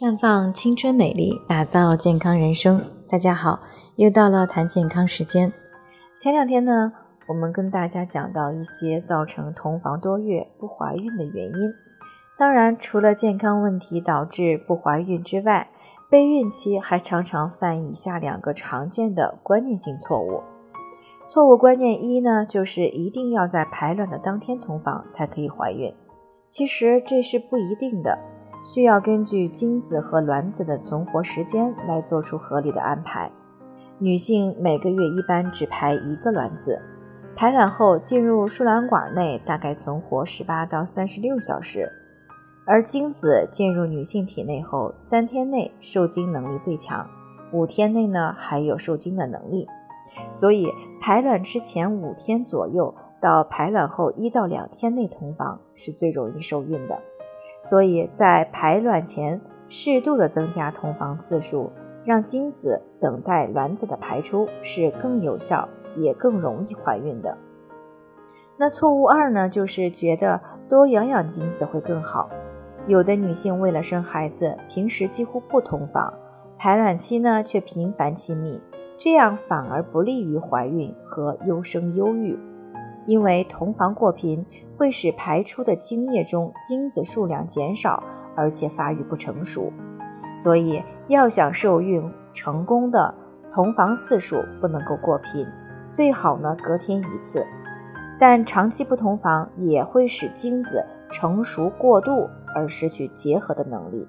绽放青春美丽，打造健康人生。大家好，又到了谈健康时间。前两天呢，我们跟大家讲到一些造成同房多月不怀孕的原因。当然，除了健康问题导致不怀孕之外，备孕期还常常犯以下两个常见的观念性错误。错误观念一呢，就是一定要在排卵的当天同房才可以怀孕。其实这是不一定的。需要根据精子和卵子的存活时间来做出合理的安排。女性每个月一般只排一个卵子，排卵后进入输卵管内大概存活十八到三十六小时，而精子进入女性体内后，三天内受精能力最强，五天内呢还有受精的能力。所以排卵之前五天左右到排卵后一到两天内同房是最容易受孕的。所以在排卵前适度的增加同房次数，让精子等待卵子的排出是更有效也更容易怀孕的。那错误二呢，就是觉得多养养精子会更好。有的女性为了生孩子，平时几乎不同房，排卵期呢却频繁亲密，这样反而不利于怀孕和优生优育。因为同房过频会使排出的精液中精子数量减少，而且发育不成熟，所以要想受孕成功的同房次数不能够过频，最好呢隔天一次。但长期不同房也会使精子成熟过度而失去结合的能力，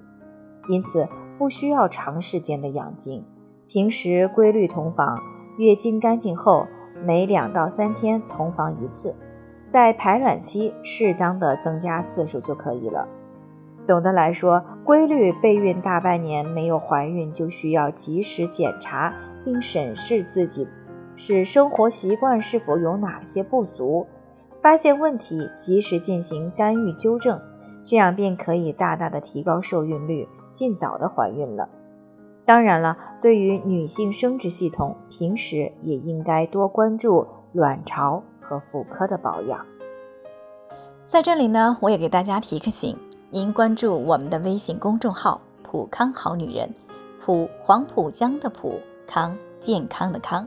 因此不需要长时间的养精，平时规律同房，月经干净后。每两到三天同房一次，在排卵期适当的增加次数就可以了。总的来说，规律备孕大半年没有怀孕，就需要及时检查并审视自己是生活习惯是否有哪些不足，发现问题及时进行干预纠正，这样便可以大大的提高受孕率，尽早的怀孕了。当然了，对于女性生殖系统，平时也应该多关注卵巢和妇科的保养。在这里呢，我也给大家提个醒：您关注我们的微信公众号“普康好女人”，普黄浦江的普康健康的康，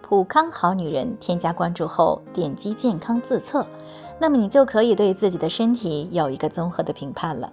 普康好女人。添加关注后，点击健康自测，那么你就可以对自己的身体有一个综合的评判了。